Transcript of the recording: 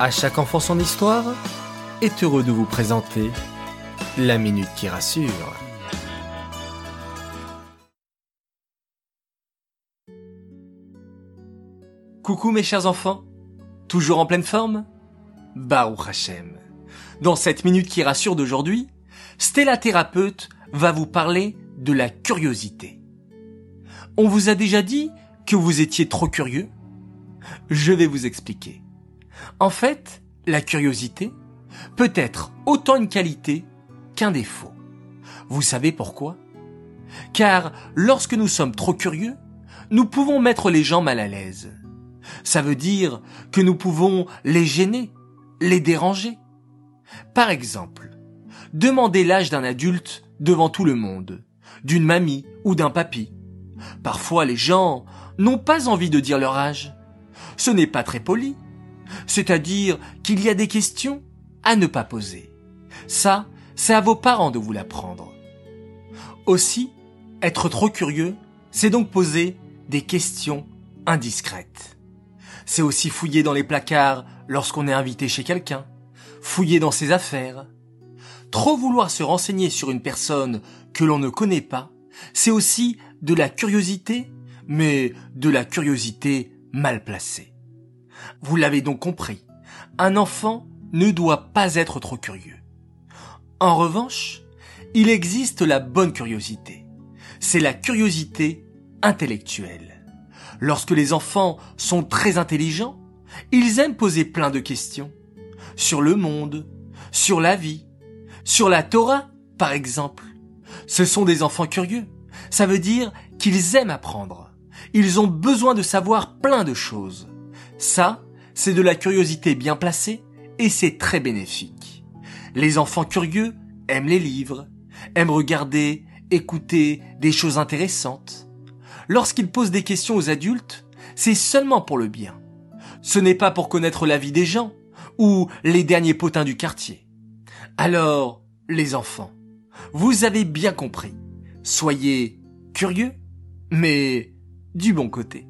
À chaque enfant son histoire est heureux de vous présenter la minute qui rassure. Coucou mes chers enfants, toujours en pleine forme? Baruch Hashem. Dans cette minute qui rassure d'aujourd'hui, Stella Thérapeute va vous parler de la curiosité. On vous a déjà dit que vous étiez trop curieux Je vais vous expliquer. En fait, la curiosité peut être autant une qualité qu'un défaut. Vous savez pourquoi? Car lorsque nous sommes trop curieux, nous pouvons mettre les gens mal à l'aise. Ça veut dire que nous pouvons les gêner, les déranger. Par exemple, demander l'âge d'un adulte devant tout le monde, d'une mamie ou d'un papy. Parfois les gens n'ont pas envie de dire leur âge. Ce n'est pas très poli. C'est-à-dire qu'il y a des questions à ne pas poser. Ça, c'est à vos parents de vous l'apprendre. Aussi, être trop curieux, c'est donc poser des questions indiscrètes. C'est aussi fouiller dans les placards lorsqu'on est invité chez quelqu'un, fouiller dans ses affaires. Trop vouloir se renseigner sur une personne que l'on ne connaît pas, c'est aussi de la curiosité, mais de la curiosité mal placée. Vous l'avez donc compris, un enfant ne doit pas être trop curieux. En revanche, il existe la bonne curiosité. C'est la curiosité intellectuelle. Lorsque les enfants sont très intelligents, ils aiment poser plein de questions. Sur le monde, sur la vie, sur la Torah, par exemple. Ce sont des enfants curieux. Ça veut dire qu'ils aiment apprendre. Ils ont besoin de savoir plein de choses. Ça, c'est de la curiosité bien placée et c'est très bénéfique. Les enfants curieux aiment les livres, aiment regarder, écouter des choses intéressantes. Lorsqu'ils posent des questions aux adultes, c'est seulement pour le bien. Ce n'est pas pour connaître la vie des gens ou les derniers potins du quartier. Alors, les enfants, vous avez bien compris. Soyez curieux, mais du bon côté.